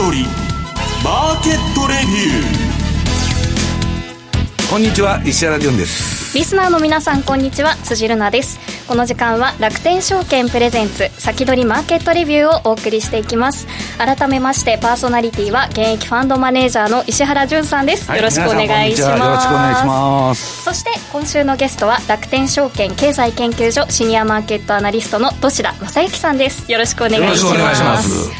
先取りマーケットレビュー。こんにちは石原潤です。リスナーの皆さんこんにちは辻るなです。この時間は楽天証券プレゼンツ先取りマーケットレビューをお送りしていきます。改めましてパーソナリティは現役ファンドマネージャーの石原潤さんです、はい、よろしくお願いします。よろしくお願いします。そして今週のゲストは楽天証券経済研究所シニアマーケットアナリストの土田正幸さんです。よろしくお願いします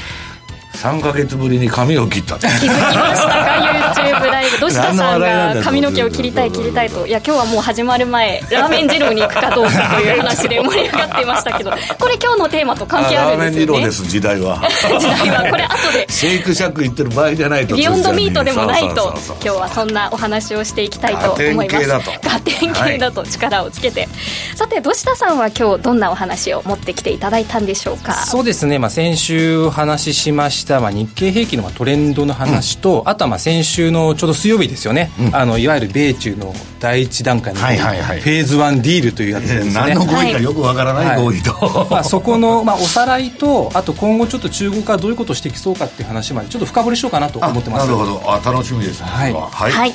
3か月ぶりに髪を切った気づきました。か YouTube ライブ土下さんが髪の。毛を切りた。い切りた。いといや今日はもう始まる前ラーメン二郎に行くかどうかという話で盛り上がっていました。けどこれ今日のテーマと関係あるんですよねラーメン二郎です時代は時代はこれ後でシェイクシャック言ってる場合じゃないとビヨンドミートでもないと今日はそんなお話をしていきたいと思いますガテン系だと力をつけて、はい、さて土下さんは今日どんなお話を持ってきていた。だいた。んでしょうかそうですね、まあ、先週お話ししました、まあ、日経平均のトレンドの話と、うん、あとはまあ先週のちょうど水曜日ですよね、うん、あのいわゆる米中の第一段階のフェーズ1ディールというやつですね、何の合意かよくわからない合意と、はい、まあ、そこの、まあ、おさらいとあと今後ちょっと中国はどういうことをしてきそうかっていう話までちょっと深掘りしようかなと思ってます。なるほど。あ楽しみです、ね、はい、はい、はい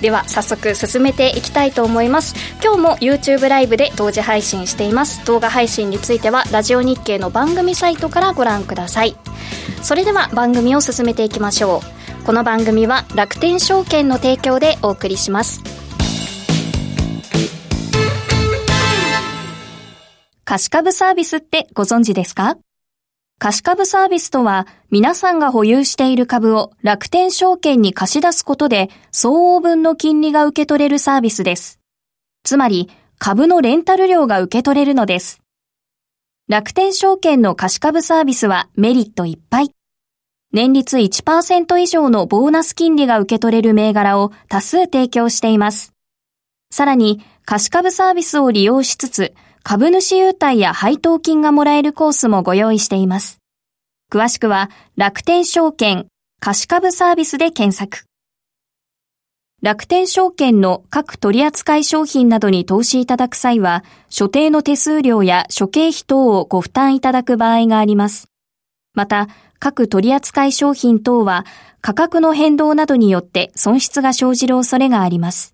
では早速進めていきたいと思います。今日も YouTube ライブで同時配信しています。動画配信についてはラジオ日経の番組サイトからご覧ください。それでは番組を進めていきましょう。この番組は楽天証券の提供でお送りします。貸し株サービスってご存知ですか？貸し株サービスとは、皆さんが保有している株を楽天証券に貸し出すことで、相応分の金利が受け取れるサービスです。つまり、株のレンタル料が受け取れるのです。楽天証券の貸し株サービスはメリットいっぱい。年率1%以上のボーナス金利が受け取れる銘柄を多数提供しています。さらに、貸し株サービスを利用しつつ、株主優待や配当金がもらえるコースもご用意しています。詳しくは楽天証券貸株サービスで検索。楽天証券の各取扱商品などに投資いただく際は、所定の手数料や諸経費等をご負担いただく場合があります。また、各取扱商品等は価格の変動などによって損失が生じる恐れがあります。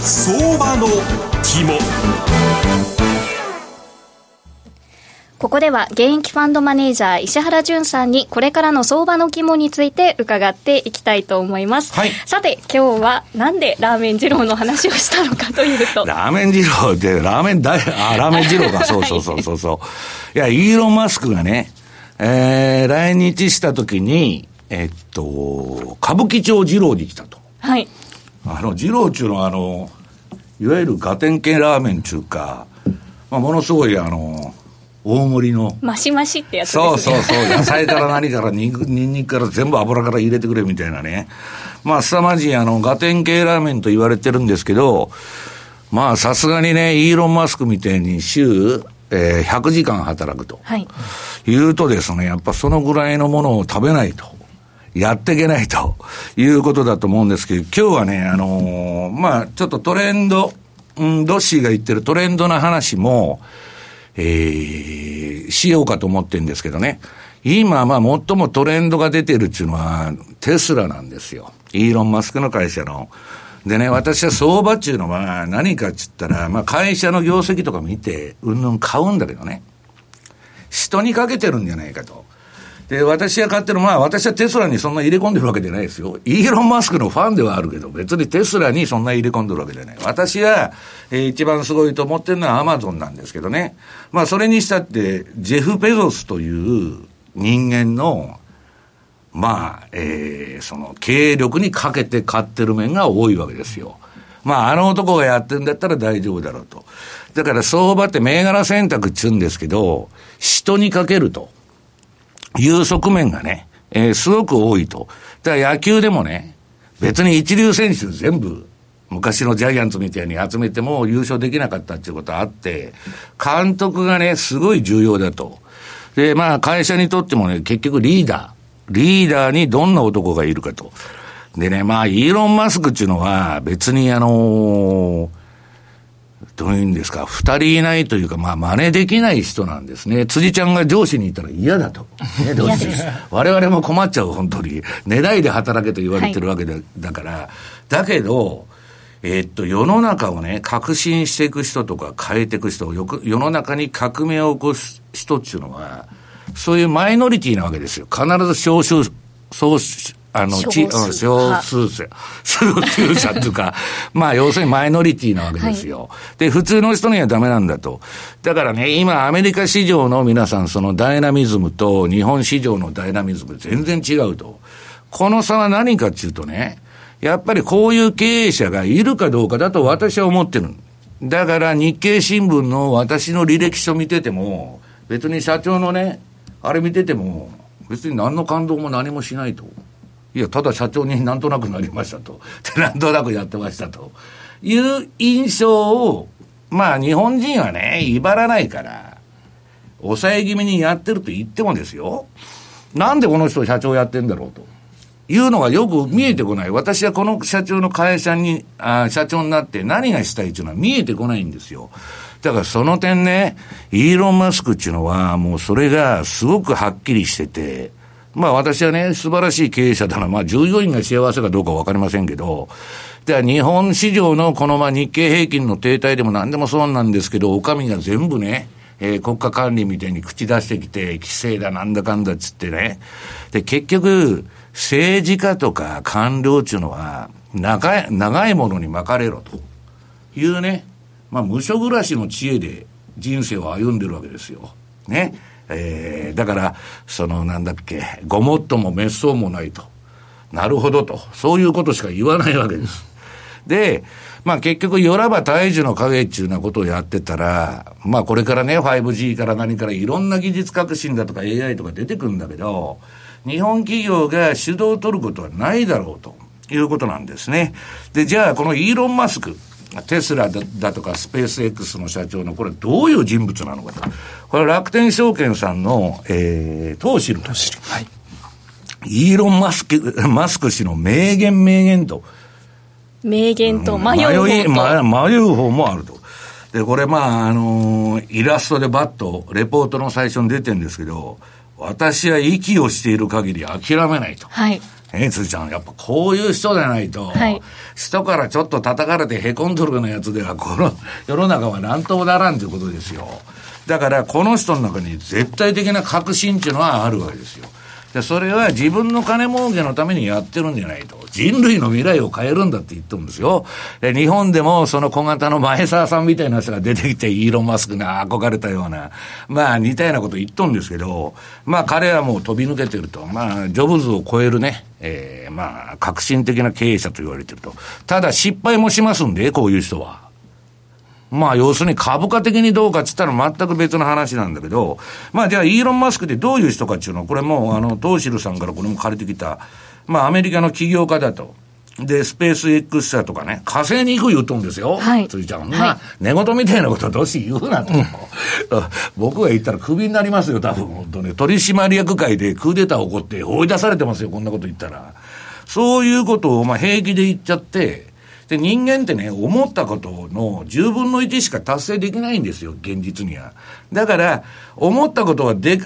相場の肝ここでは現役ファンドマネージャー石原淳さんにこれからの相場の肝について伺っていきたいと思います。はい、さて今日はなんでラーメン二郎の話をしたのかというと。ラーメン二郎ってラーメン大、あ、ラーメン二郎か。そうそうそうそうそう。いや、イーロン・マスクがね、えー、来日した時に、えっと、歌舞伎町二郎に来たと。はい。あの、二郎中のあの、いわゆるガテン系ラーメン中か、まあ、ものすごいあの、大盛りの。マシマシってやつね。そうそうそう。野菜から何からに、にんにくから全部油から入れてくれみたいなね。まあ、凄まじいあの、ガテン系ラーメンと言われてるんですけど、まあ、さすがにね、イーロン・マスクみたいに週、えー、100時間働くと。はい。言うとですね、やっぱそのぐらいのものを食べないと。やっていけないということだと思うんですけど、今日はね、あのー、まあ、ちょっとトレンド、うん、ドッシーが言ってるトレンドな話も、えー、しようかと思ってるんですけどね。今、まあ、最もトレンドが出てるっていうのは、テスラなんですよ。イーロン・マスクの会社の。でね、私は相場っていうのは何かっつったら、まあ、会社の業績とか見て、うんぬん買うんだけどね。人にかけてるんじゃないかと。で、私が買ってる、まあ私はテスラにそんな入れ込んでるわけじゃないですよ。イーロン・マスクのファンではあるけど、別にテスラにそんな入れ込んでるわけじゃない。私が、えー、一番すごいと思ってるのはアマゾンなんですけどね。まあそれにしたって、ジェフ・ペゾスという人間の、まあ、えー、その経営力にかけて買ってる面が多いわけですよ。まあ、あの男がやってるんだったら大丈夫だろうと。だから相場って銘柄選択っちゅうんですけど、人にかけると。いう側面がね、えー、すごく多いと。だから野球でもね、別に一流選手全部、昔のジャイアンツみたいに集めても優勝できなかったっていうことはあって、監督がね、すごい重要だと。で、まあ会社にとってもね、結局リーダー。リーダーにどんな男がいるかと。でね、まあ、イーロン・マスクっていうのは別にあのー、どういうんですか、二人いないというか、まあ、真似できない人なんですね。辻ちゃんが上司にいたら嫌だと。ね、どう我々も困っちゃう、本当に。寝ないで働けと言われてるわけだはい、だから。だけど、えー、っと、世の中をね、革新していく人とか変えていく人、世の中に革命を起こす人っていうのは、そういうマイノリティなわけですよ。必ず少数、そうあの、ち、少数者、少数者っていうか、まあ、要するにマイノリティなわけですよ。はい、で、普通の人にはダメなんだと。だからね、今、アメリカ市場の皆さん、そのダイナミズムと日本市場のダイナミズム全然違うと。この差は何かっていうとね、やっぱりこういう経営者がいるかどうかだと私は思ってる。だから日経新聞の私の履歴書見てても、別に社長のね、あれ見てても、別に何の感動も何もしないと。いや、ただ社長になんとなくなりましたと。で、なんとなくやってましたと。いう印象を、まあ日本人はね、威張らないから、抑え気味にやってると言ってもですよ。なんでこの人社長やってんだろうと。いうのがよく見えてこない。私はこの社長の会社に、あ社長になって何がしたいっていうのは見えてこないんですよ。だからその点ね、イーロン・マスクっていうのはもうそれがすごくはっきりしてて、まあ私はね、素晴らしい経営者だな。まあ従業員が幸せかどうかわかりませんけど、では日本市場のこのまあ日経平均の停滞でも何でもそうなんですけど、お上が全部ね、えー、国家管理みたいに口出してきて、規制だなんだかんだっつってね。で、結局、政治家とか官僚っていうのは、長い、長いものに巻かれろというね、まあ無所暮らしの知恵で人生を歩んでるわけですよ。ね。えー、だから、そのなんだっけ、ごもっとも滅相もないと。なるほどと。そういうことしか言わないわけです。で、まあ結局、よらば大樹の影っていうようなことをやってたら、まあこれからね、5G から何からいろんな技術革新だとか AI とか出てくるんだけど、日本企業が主導を取ることはないだろうということなんですね。で、じゃあこのイーロン・マスク。テスラだとかスペース X の社長のこれどういう人物なのかと。これ楽天証券さんの、えー、投資の。投資はい。イーロン・マスク、マスク氏の名言名言と。名言と迷う方と、迷う方もあると。で、これまあ、あのー、イラストでバッと、レポートの最初に出てるんですけど、私は息をしている限り諦めないと。はい。えー、つーちゃん、やっぱこういう人じゃないと、はい、人からちょっと叩かれてへこんどるようなやつでは、この 世の中は何ともならんということですよ。だから、この人の中に絶対的な確信っていうのはあるわけですよ。で、それは自分の金儲けのためにやってるんじゃないと。人類の未来を変えるんだって言ってるんですよ。で、日本でもその小型の前澤さんみたいな人が出てきて、イーロン・マスクに憧れたような、まあ似たようなこと言っとんですけど、まあ彼はもう飛び抜けてると。まあ、ジョブズを超えるね、えー、まあ、革新的な経営者と言われてると。ただ失敗もしますんで、こういう人は。まあ、要するに株価的にどうかっつったら全く別の話なんだけど、まあ、じゃあ、イーロン・マスクってどういう人かっていうのは、これもう、あの、トーシルさんからこれも借りてきた、まあ、アメリカの起業家だと。で、スペース X 社とかね、火星に行く言うとんですよ。はい。ついちゃん。はい、寝言みたいなことどうし言うなと。僕が言ったらクビになりますよ、多分。本当ね。取締役会でクーデター起こって追い出されてますよ、こんなこと言ったら。そういうことを、まあ、平気で言っちゃって、で、人間ってね、思ったことの10分の1しか達成できないんですよ、現実には。だから、思ったことはで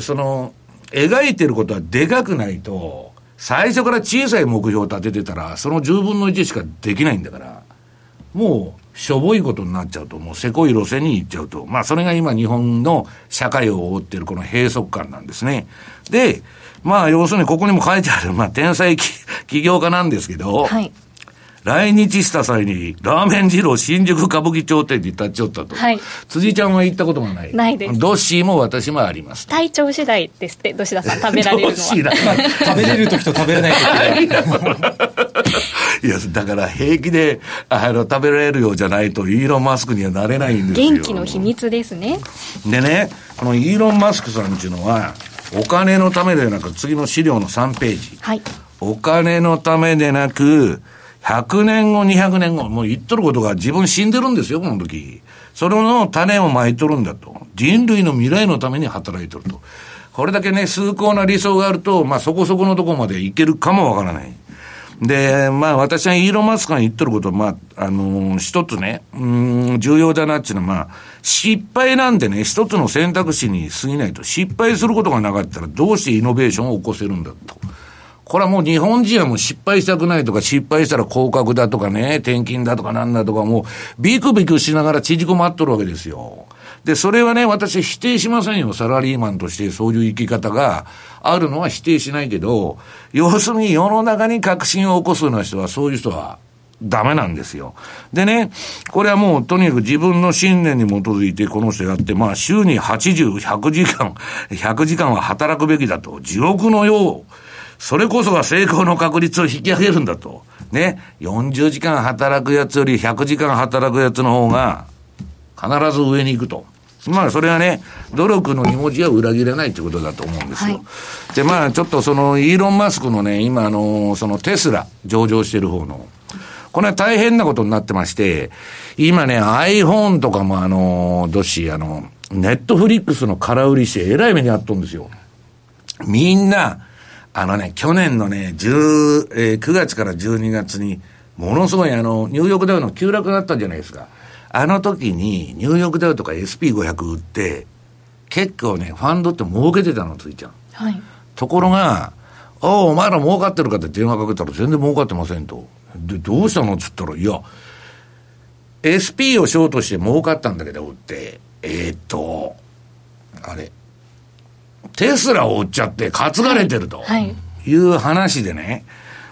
その、描いてることはでかくないと、最初から小さい目標を立ててたら、その10分の1しかできないんだから、もう、しょぼいことになっちゃうと、もうせこい路線に行っちゃうと。まあ、それが今日本の社会を覆ってるこの閉塞感なんですね。で、まあ、要するにここにも書いてある、まあ、天才起業家なんですけど、はい。来日した際に、ラーメン二郎新宿歌舞伎町店に立ち寄ったと。はい。辻ちゃんは行ったことがない。ないです。ドッシーも私もあります。体調次第ですって、吉田さん、食べられるのは。食べれる時と食べれない時 いや、だから平気で、あの、食べられるようじゃないと、イーロン・マスクにはなれないんですよ。元気の秘密ですね。でね、このイーロン・マスクさんっていうのは、お金のためでなく、次の資料の3ページ。はい。お金のためでなく、100年後、200年後、もう言っとることが自分死んでるんですよ、この時。それの種をまいとるんだと。人類の未来のために働いとると。これだけね、崇高な理想があると、まあそこそこのとこまでいけるかもわからない。で、まあ私はイーロン・マスクが言ってること、まあ、あのー、一つね、うん、重要だなっていうのは、まあ、失敗なんてね、一つの選択肢に過ぎないと、失敗することがなかったら、どうしてイノベーションを起こせるんだと。これはもう日本人はもう失敗したくないとか、失敗したら降格だとかね、転勤だとかなんだとか、もうビクビクしながら縮こまっとるわけですよ。で、それはね、私否定しませんよ。サラリーマンとしてそういう生き方があるのは否定しないけど、要するに世の中に革新を起こすような人は、そういう人はダメなんですよ。でね、これはもうとにかく自分の信念に基づいてこの人やって、まあ週に80、100時間、100時間は働くべきだと。地獄のよう。それこそが成功の確率を引き上げるんだと。ね。40時間働くやつより100時間働くやつの方が、必ず上に行くと。まあ、それはね、努力の2文字は裏切らないということだと思うんですよ。はい、で、まあ、ちょっとその、イーロン・マスクのね、今、あの、そのテスラ、上場してる方の、これは大変なことになってまして、今ね、iPhone とかもあの、どし、あの、ネットフリックスの空売りして、えらい目にあっとるんですよ。みんな、あのね、去年のね、10、えー、9月から12月に、ものすごいあの、ニューヨークダウの急落だったじゃないですか。あの時に、ニューヨークダウとか SP500 売って、結構ね、ファンドって儲けてたの、ついちゃん。はい。ところが、おお、お前ら儲かってるかって電話かけたら全然儲かってませんと。で、どうしたの？っつったら、いや、SP をショートして儲かったんだけど、売って、えー、っと、あれ、テスラを売っちゃって担がれてるという話でね、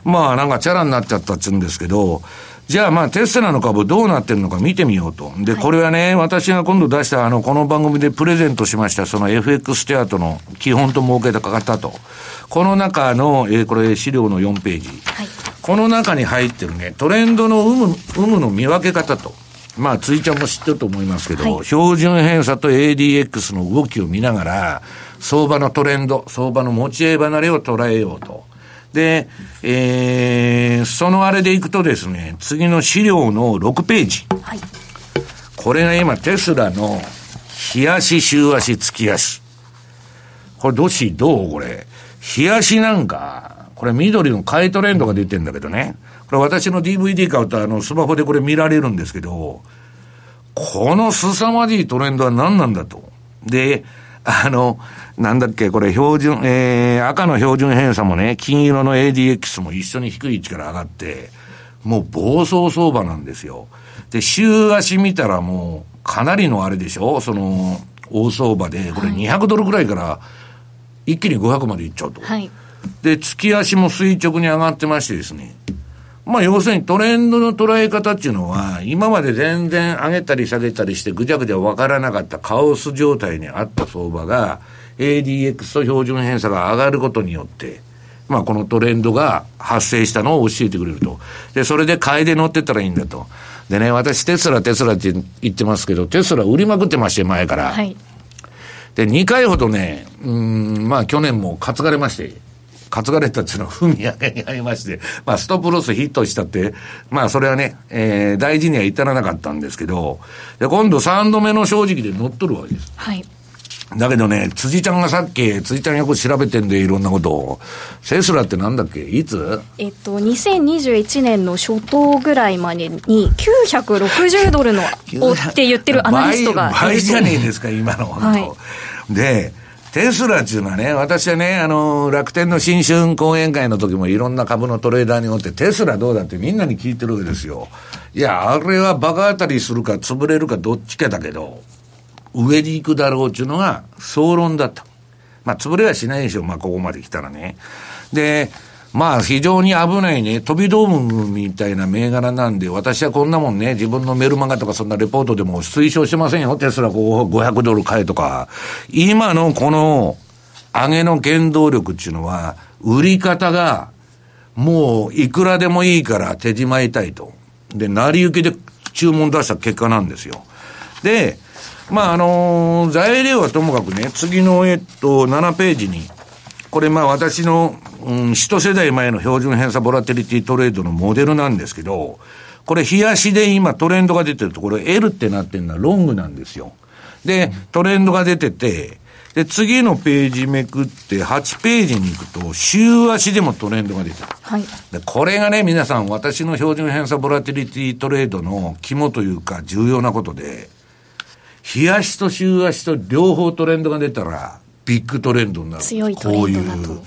まあなんかチャラになっちゃったっつうんですけど、じゃあまあテスラの株どうなってるのか見てみようと。で、これはね、私が今度出したあの、この番組でプレゼントしましたその FX テアとの基本と設けた方と。この中の、えー、これ資料の4ページ。はい、この中に入ってるね、トレンドの有無、有無の見分け方と。まあ、ついちゃんも知ってると思いますけど、はい、標準偏差と ADX の動きを見ながら、相場のトレンド、相場の持ち合い離れを捉えようと。で、えー、そのあれでいくとですね、次の資料の6ページ。はい、これが今、テスラの、日足、週足、月足。これ、どし、どう？これ。日足なんか、これ緑の買いトレンドが出てんだけどね。これ私の DVD 買うと、あの、スマホでこれ見られるんですけど、この凄まじいトレンドは何なんだと。で、あの、なんだっけ、これ標準、えー、赤の標準偏差もね、金色の ADX も一緒に低い位置から上がって、もう暴走相場なんですよ。で、週足見たらもう、かなりのあれでしょ？その、大相場で、これ200ドルぐらいから、一気に500までいっちゃうと。はい、で、月足も垂直に上がってましてですね。まあ要するにトレンドの捉え方っていうのは、今まで全然上げたり下げたりしてぐちゃぐちゃ分からなかったカオス状態にあった相場が、ADX と標準偏差が上がることによって、まあこのトレンドが発生したのを教えてくれると。で、それで買いで乗ってったらいいんだと。でね、私テスラテスラって言ってますけど、テスラ売りまくってまして、前から。はい。で、2回ほどね、うん、まあ去年も担がれまして、担がれたっていうのは踏み上げにありまして、まあ、ストップロスヒットしたって、まあ、それはね、えー、大事には至らなかったんですけど、で、今度3度目の正直で乗っとるわけです。はい。だけどね、辻ちゃんがさっき、辻ちゃんよく調べてんで、いろんなことを。セスラってなんだっけ？いつ？えっと、2021年の初頭ぐらいまでに、960ドルの、をって言ってるアナリストが倍。倍じゃねえですか、今の、本当、はい、で、テスラっていうのはね、私はね、あの、楽天の新春講演会の時もいろんな株のトレーダーにおって、テスラどうだってみんなに聞いてるわけですよ。いや、あれはバカ当たりするか潰れるかどっちかだけど、上に行くだろうっていうのが総論だった。まあ、潰れはしないでしょ。まあ、ここまで来たらね。で、まあ、非常に危ないね、飛び道具みたいな銘柄なんで、私はこんなもんね、自分のメルマガとかそんなレポートでも推奨してませんよ。テスラ500ドル買えとか。今のこの上げの原動力っていうのは、売り方が、もういくらでもいいから手じまいたいと。で、成り行きで注文出した結果なんですよ。で、まあ、あのー、材料はともかくね、次の、えっと、7ページに、これまあ私の、うん、一世代前の標準偏差ボラテリティトレードのモデルなんですけど、これ、冷やしで今トレンドが出てると、これ L ってなってるのはロングなんですよ。で、トレンドが出てて、で、次のページめくって、8ページに行くと、週足でもトレンドが出てる。はい。で、これがね、皆さん、私の標準偏差ボラティリティトレードの肝というか、重要なことで、日足と週足と両方トレンドが出たら、ビッグトレンドになる。強いトレンドだと。こういう。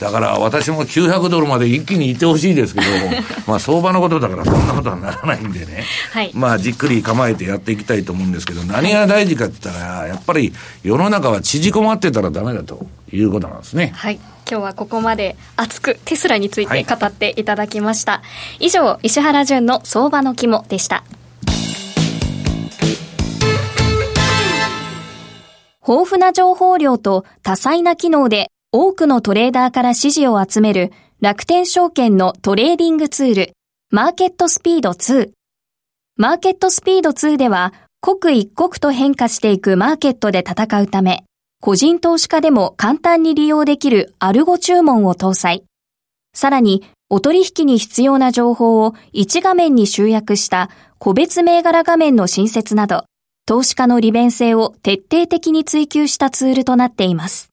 だから私も900ドルまで一気にいってほしいですけど、まあ相場のことだからそんなことはならないんでね、はい、まあじっくり構えてやっていきたいと思うんですけど、何が大事かって言ったら、やっぱり世の中は縮こまってたらダメだということなんですね。はい。今日はここまで熱くテスラについて語っていただきました。はい、以上、石原淳の相場の肝でした。豊富な情報量と多彩な機能で多くのトレーダーから支持を集める楽天証券のトレーディングツール、マーケットスピード2。マーケットスピード2では、刻一刻と変化していくマーケットで戦うため、個人投資家でも簡単に利用できるアルゴ注文を搭載。さらに、お取引に必要な情報を1画面に集約した個別銘柄画面の新設など、投資家の利便性を徹底的に追求したツールとなっています。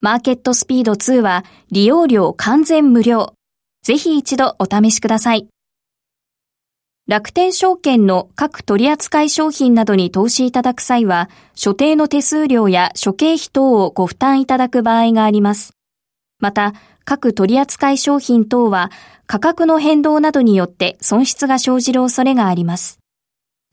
マーケットスピード2は利用料完全無料。ぜひ一度お試しください。楽天証券の各取扱商品などに投資いただく際は、所定の手数料や諸経費等をご負担いただく場合があります。また、各取扱商品等は価格の変動などによって損失が生じる恐れがあります。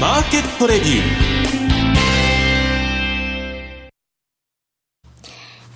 マーケットレビュー。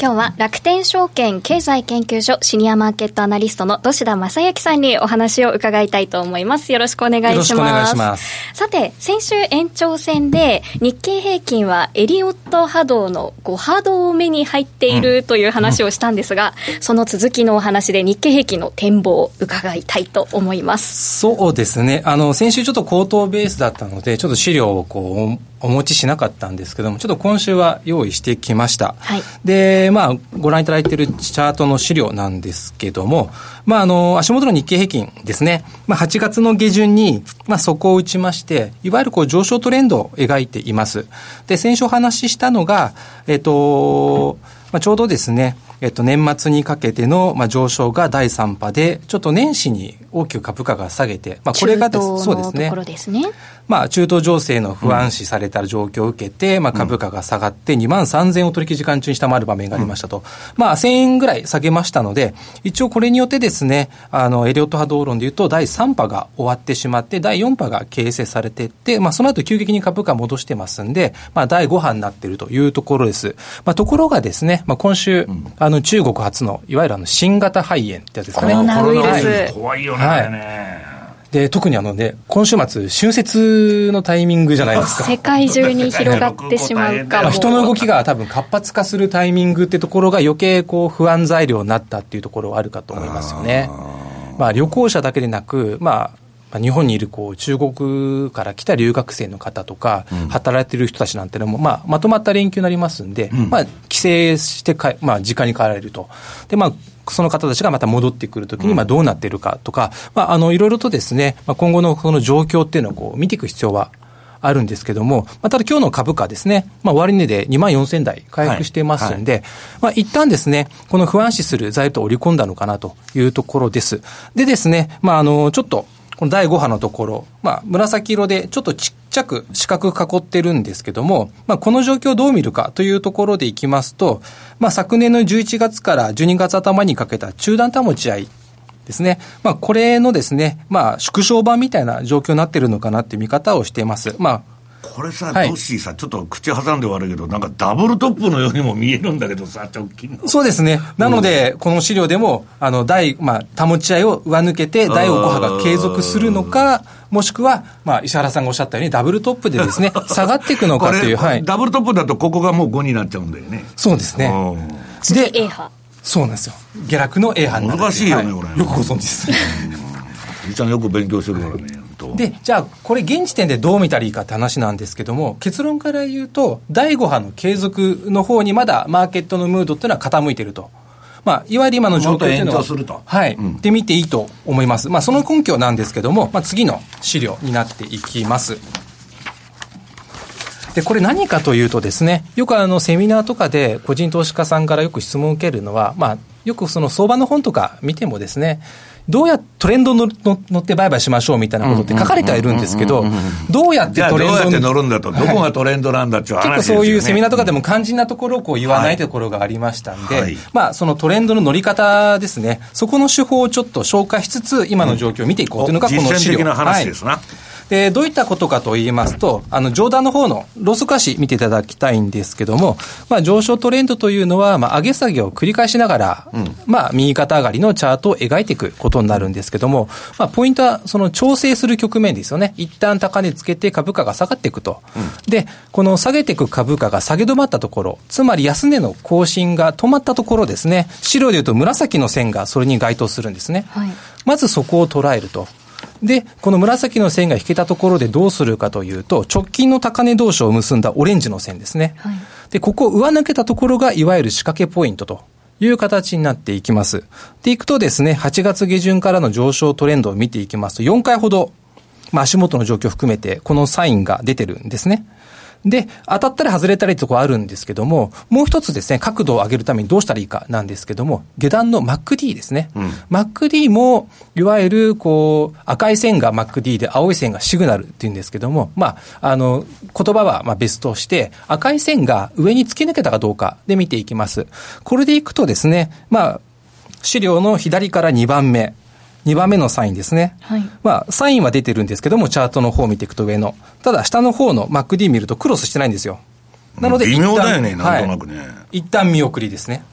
今日は楽天証券経済研究所シニアマーケットアナリストの土田正幸さんにお話を伺いたいと思います。よろしくお願いします。よろしくお願いします。さて、先週延長戦で日経平均はエリオット波動の5波動目に入っているという話をしたんですが、うんうん、その続きのお話で日経平均の展望を伺いたいと思います。そうですね。あの、先週ちょっと高騰ベースだったので、ちょっと資料をこう、お持ちしなかったんですけども、ちょっと今週は用意してきました。はい、で、まあ、ご覧いただいているチャートの資料なんですけども、まあ、あの、足元の日経平均ですね、まあ、8月の下旬に、まあ、底を打ちまして、いわゆるこう上昇トレンドを描いています。で、先週お話ししたのが、えっと、まあ、ちょうどですね、えっと、年末にかけての、まあ、上昇が第3波で、ちょっと年始に大きく株価が下げて、まあ、これがそうですね。ですね。まあ、中東情勢の不安視された状況を受けて、うん、まあ、株価が下がって、2万3000を取引時間中に下回る場面がありましたと。うん、まあ、1000円ぐらい下げましたので、一応これによってですね、あの、エリオット波動論でいうと、第3波が終わってしまって、第4波が形成されていって、まあ、その後急激に株価戻してますんで、まあ、第5波になっているというところです。まあ、ところがですね、まあ、今週、うん、あの、中国初のの、いわゆるあの新型肺炎ってやつですかね。コロナウイルス。怖いよね。はいで、特にあのね、今週末、春節のタイミングじゃないですか。世界中に広がってしまうかも。人の動きが多分活発化するタイミングってところが余計こう不安材料になったっていうところはあるかと思いますよね。まあ旅行者だけでなく、まあ日本にいるこう中国から来た留学生の方とか、働いてる人たちなんてのも、まあ、まとまった連休になりますんで、うん、まあ、帰省してか、まあ、時間に帰られると。で、まあ、その方たちがまた戻ってくるときに、まあ、どうなっているかとか、まあ、あの、いろいろとですね、まあ、今後のこの状況っていうのをこう見ていく必要はあるんですけども、まあ、ただ今日の株価ですね、まあ、終値で2万4000台回復していますんで、はいはい、まあ、一旦ですね、この不安視する材料と織り込んだのかなというところです。でですね、まあ、あの、ちょっと、この第5波のところ、まあ、紫色でちょっとちっちゃく四角囲ってるんですけども、まあ、この状況をどう見るかというところでいきますと、まあ、昨年の11月から12月頭にかけた中断保ち合いですね。まあ、これのですね、まあ、縮小版みたいな状況になってるのかなって見方をしています。まあ、これさ、はい、ドッシーさ、ちょっと口挟んで悪いけど、なんかダブルトップのようにも見えるんだけどさ、直近の。そうですね。なので、この資料でも、あの、第、まあ、保ち合いを上抜けて、第5波が継続するのか、もしくは、まあ、石原さんがおっしゃったように、ダブルトップでですね、下がっていくのかという、はい。ダブルトップだと、ここがもう5になっちゃうんだよね。そうですね。で、A 波。そうなんですよ。下落の A 波になる。難しいよね、これ。よくご存知です。みちゃんよく勉強してるからね。で、じゃあ、これ、現時点でどう見たらいいかって話なんですけども、結論から言うと、第5波の継続の方にまだマーケットのムードっていうのは傾いてると。まあ、いわゆる今の状況というのは、はい、うん、で見ていいと思います。まあ、その根拠なんですけども、まあ、次の資料になっていきます。で、これ何かというとですね、よくあの、セミナーとかで個人投資家さんからよく質問を受けるのは、まあ、よくその相場の本とか見てもですね、どうやってトレンド乗乗って売買しましょうみたいなことって書かれてはいるんですけど、どうやってトレンドどうやって乗るんだと、どこがトレンドなんだっていう話、ね、結構そういうセミナーとかでも肝心なところをこう言わないところがありましたんで、はい、まあそのトレンドの乗り方ですね、そこの手法をちょっと紹介しつつ、今の状況を見ていこうというのがこの資料。実践的な話ですな。はいで、どういったことかと言いますと、あの、上段の方のローソク足見ていただきたいんですけども、まあ、上昇トレンドというのは、まあ、上げ下げを繰り返しながら、うん、まあ、右肩上がりのチャートを描いていくことになるんですけども、まあ、ポイントは、その調整する局面ですよね。一旦高値つけて株価が下がっていくと。うん、で、この下げていく株価が下げ止まったところ、つまり安値の更新が止まったところですね。白で言うと紫の線がそれに該当するんですね。はい、まずそこを捉えると。で、この紫の線が引けたところでどうするかというと、直近の高値同士を結んだオレンジの線ですね。はい、で、ここ上抜けたところがいわゆる仕掛けポイントという形になっていきます。で、いくとですね、8月下旬からの上昇トレンドを見ていきますと、4回ほど、まあ足元の状況を含めて、このサインが出てるんですね。で、当たったり外れたりとこあるんですけども、もう一つですね、角度を上げるためにどうしたらいいかなんですけども、下段の MacD ですね。うん、MacD も、いわゆる、こう、赤い線が MacD で青い線がシグナルっていうんですけども、まあ、あの、言葉はまあ別として、赤い線が上に突き抜けたかどうかで見ていきます。これでいくとですね、まあ、資料の左から2番目。2番目のサインですね。はい。まあ、サインは出てるんですけども、チャートの方を見ていくと上の。ただ、下の方の MacD 見るとクロスしてないんですよ。なので、微妙だよね、なんとなくね。はい、一旦見送りですね。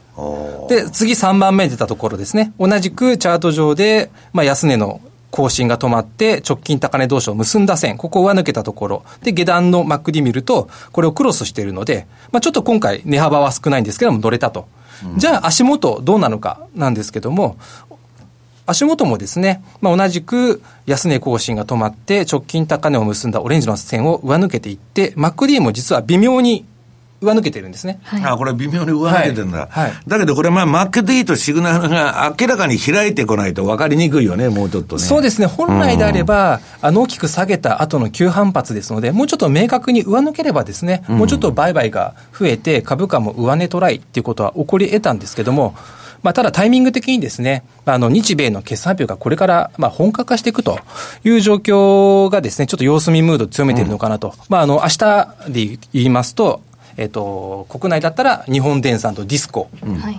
で、次3番目出たところですね。同じくチャート上で、まあ、安値の更新が止まって、直近高値同士を結んだ線、ここを上抜けたところ。で、下段の MacD 見ると、これをクロスしているので、まあ、ちょっと今回値幅は少ないんですけども、乗れたと。うん、じゃあ、足元どうなのかなんですけども、足元もですね、まあ、同じく安値更新が止まって、直近高値を結んだオレンジの線を上抜けていって、マック d も実は微妙に上抜けてるんですね。はい、あこれ微妙に上抜けてるんだ。はい、だけどこれ、まあ、マック D とシグナルが明らかに開いてこないと分かりにくいよね、もうちょっとね。そうですね。本来であれば、あの大きく下げた後の急反発ですので、もうちょっと明確に上抜ければですね、もうちょっと売買が増えて、株価も上値トライっていうことは起こり得たんですけども、まあ、ただタイミング的にですね、あの、日米の決算発表がこれから、まあ、本格化していくという状況がですね、ちょっと様子見ムード強めているのかなと。うん、まあ、あの、明日で言いますと、えっと、国内だったら日本電産とディスコ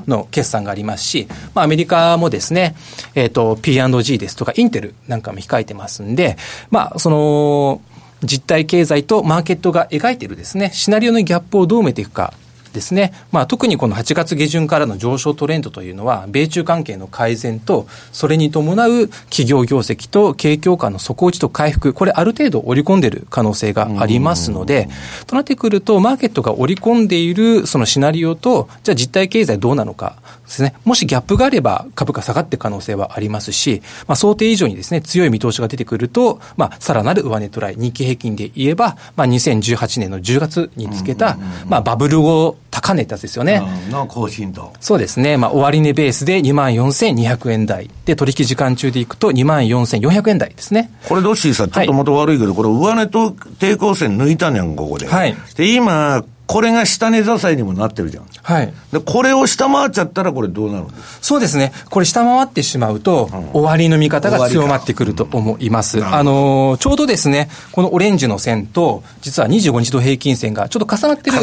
の決算がありますし、まあ、アメリカもですね、えっと、P&G ですとか、インテルなんかも控えてますんで、まあ、その、実体経済とマーケットが描いているですね、シナリオのギャップをどう埋めていくかですね、まあ、特にこの8月下旬からの上昇トレンドというのは、米中関係の改善と、それに伴う企業業績と景況感の底打ちと回復、これある程度織り込んでいる可能性がありますので、となってくると、マーケットが織り込んでいるそのシナリオと、じゃあ実体経済どうなのかですね、もしギャップがあれば株価下がっていく可能性はありますし、まあ、想定以上にですね、強い見通しが出てくると、まあ、さらなる上値トライ、日経平均で言えば、まあ、2018年の10月につけた、まあ、バブル後高値ってやつですよね。の更新と。そうですね。まあ、終値ベースで24,200円台。で、取引時間中でいくと24,400円台ですね。これ、どっしーさ、ちょっとまた悪いけど、はい、これ、上値と抵抗線抜いたんやん、ここで。はい。で、今、これが下値支えにもなってるじゃん。はい。で、これを下回っちゃったら、これどうなるそうですね。これ下回ってしまうと、うん、終わりの見方が強まってくると思います。うん、あのー、ちょうどですね、このオレンジの線と、実は25日度平均線がちょっと重なってる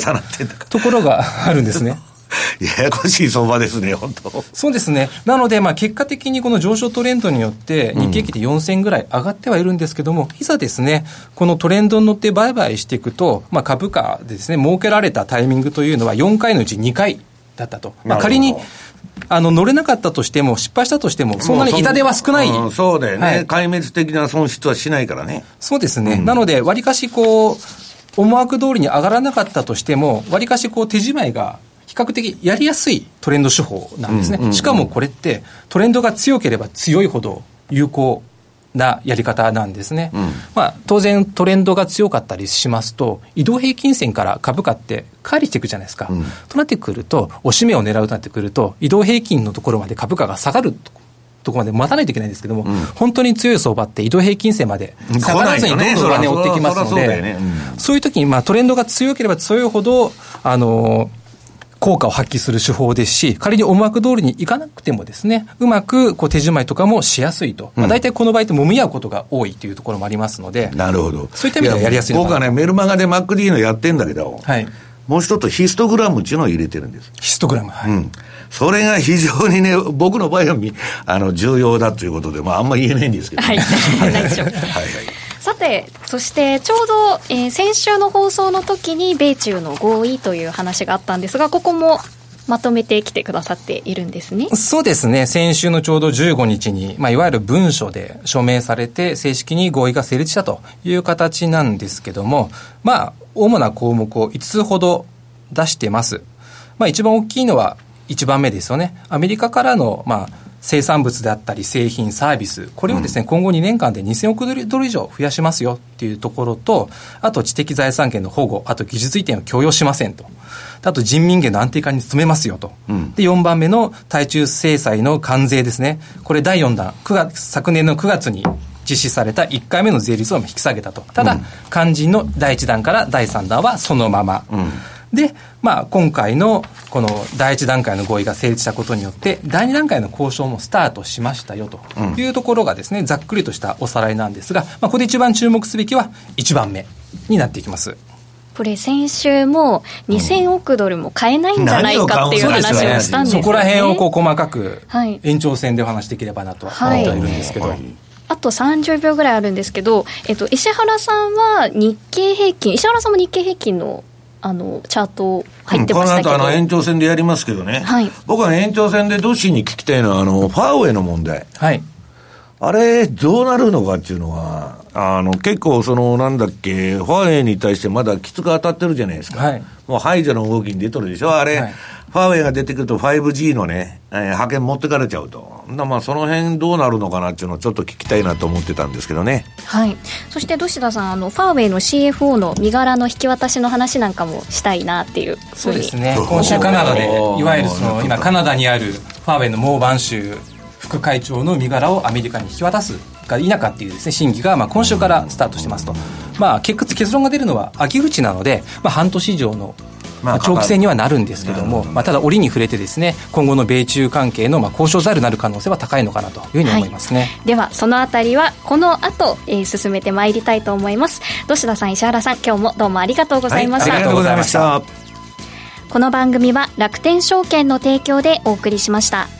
ところがあるんですね。ややこしい相場ですね、本当。そうですね。なので、まあ、結果的にこの上昇トレンドによって、日経平均で4000ぐらい上がってはいるんですけども、うん、いざですね、このトレンドに乗って売買していくと、まあ、株価でですね、設けられたタイミングというのは4回のうち2回だったと。まあ、仮に、あの乗れなかったとしても、失敗したとしても、そんなに痛手は少ない、うん、そうだよね、はい、壊滅的な損失はしないからね。そうですね、うん、なので、わりかしこう、思惑通りに上がらなかったとしても、わりかしこう手仕舞いが比較的やりやすいトレンド手法なんですね。しかもこれって、トレンドが強ければ強いほど有効なやり方なんですね。うん、まあ、当然トレンドが強かったりしますと、移動平均線から株価って乖離していくじゃないですか。うん、となってくると、押し目を狙うとなってくると、移動平均のところまで株価が下がるところまで待たないといけないんですけども、うん、本当に強い相場って移動平均線まで下がらずにどんどん上値を追ってきますので、そういう時にまあトレンドが強ければ強いほど、あの効果を発揮する手法ですし、仮に思惑通りにいかなくてもですね、うまくこう手仕舞いとかもしやすいと。うん、まあ、大体この場合って揉み合うことが多いというところもありますので、なるほど。そういった意味ではやりやすい僕はね、メルマガで MacD のやってんだけど、はい。もう一つヒストグラムっていうのを入れてるんです。ヒストグラムはい。うん。それが非常にね、僕の場合はあの重要だということで、まあ、あんまり言えないんですけど、はい、大丈夫。はいはい。さて、そしてちょうど、えー、先週の放送の時に米中の合意という話があったんですが、ここもまとめてきてくださっているんですね。そうですね。先週のちょうど15日に、まあ、いわゆる文書で署名されて、正式に合意が成立したという形なんですけども、まあ、主な項目を5つほど出してます。まあ、一番大きいのは1番目ですよね。アメリカからの、まあ、生産物であったり製品、サービス、これをですね、うん、今後2年間で2000億ドル以上増やしますよっていうところと、あと知的財産権の保護、あと技術移転を強要しませんと。あと人民元の安定化に努めますよと。うん、で、4番目の対中制裁の関税ですね。これ第4弾、9月、昨年の9月に実施された1回目の税率を引き下げたと。ただ、うん、肝心の第1弾から第3弾はそのまま。うんで、まあ、今回のこの第1段階の合意が成立したことによって、第2段階の交渉もスタートしましたよというところがですね、ざっくりとしたおさらいなんですが、まあ、ここで一番注目すべきは1番目になっていきます。これ先週も2000億ドルも買えないんじゃないかっていう話をしたんですよね。そこら辺をこう細かく延長戦でお話しできればなと思ってはいるんですけど。はいあと30秒ぐらいあるんですけど、えっと、石原さんは日経平均、石原さんも日経平均のあのチャート入ってましたけど、この後あの延長戦でやりますけどね、はい、僕は延長戦でどっしに聞きたいのはあのファーウェイの問題、はい、あれどうなるのかっていうのはあの、結構、その、なんだっけ、ファーウェイに対してまだきつく当たってるじゃないですか。はい、もう排除の動きに出とるでしょ、あれ。はい、ファーウェイが出てくると 5G のね、えー、派遣持ってかれちゃうと。まあ、その辺どうなるのかなっていうのをちょっと聞きたいなと思ってたんですけどね。はい。そして、土田さん、あの、ファーウェイの CFO の身柄の引き渡しの話なんかもしたいなっていう。そうですね。今週カナダで、いわゆるその、今カナダにあるファーウェイのモーバン州副会長の身柄をアメリカに引き渡すか否かっていうですね審議がまあ今週からスタートしてますと、まあ、結結論が出るのは秋口なので、まあ、半年以上のまあ、長期戦にはなるんですけども、まあ、ただ折に触れてですね今後の米中関係のまあ交渉材料になる可能性は高いのかなというふうに思いますね、はい、ではそのあたりはこの後、えー、進めてまいりたいと思います。土田さん石原さん今日もどうもありがとうございました、はい、ありがとうございました。この番組は楽天証券の提供でお送りしました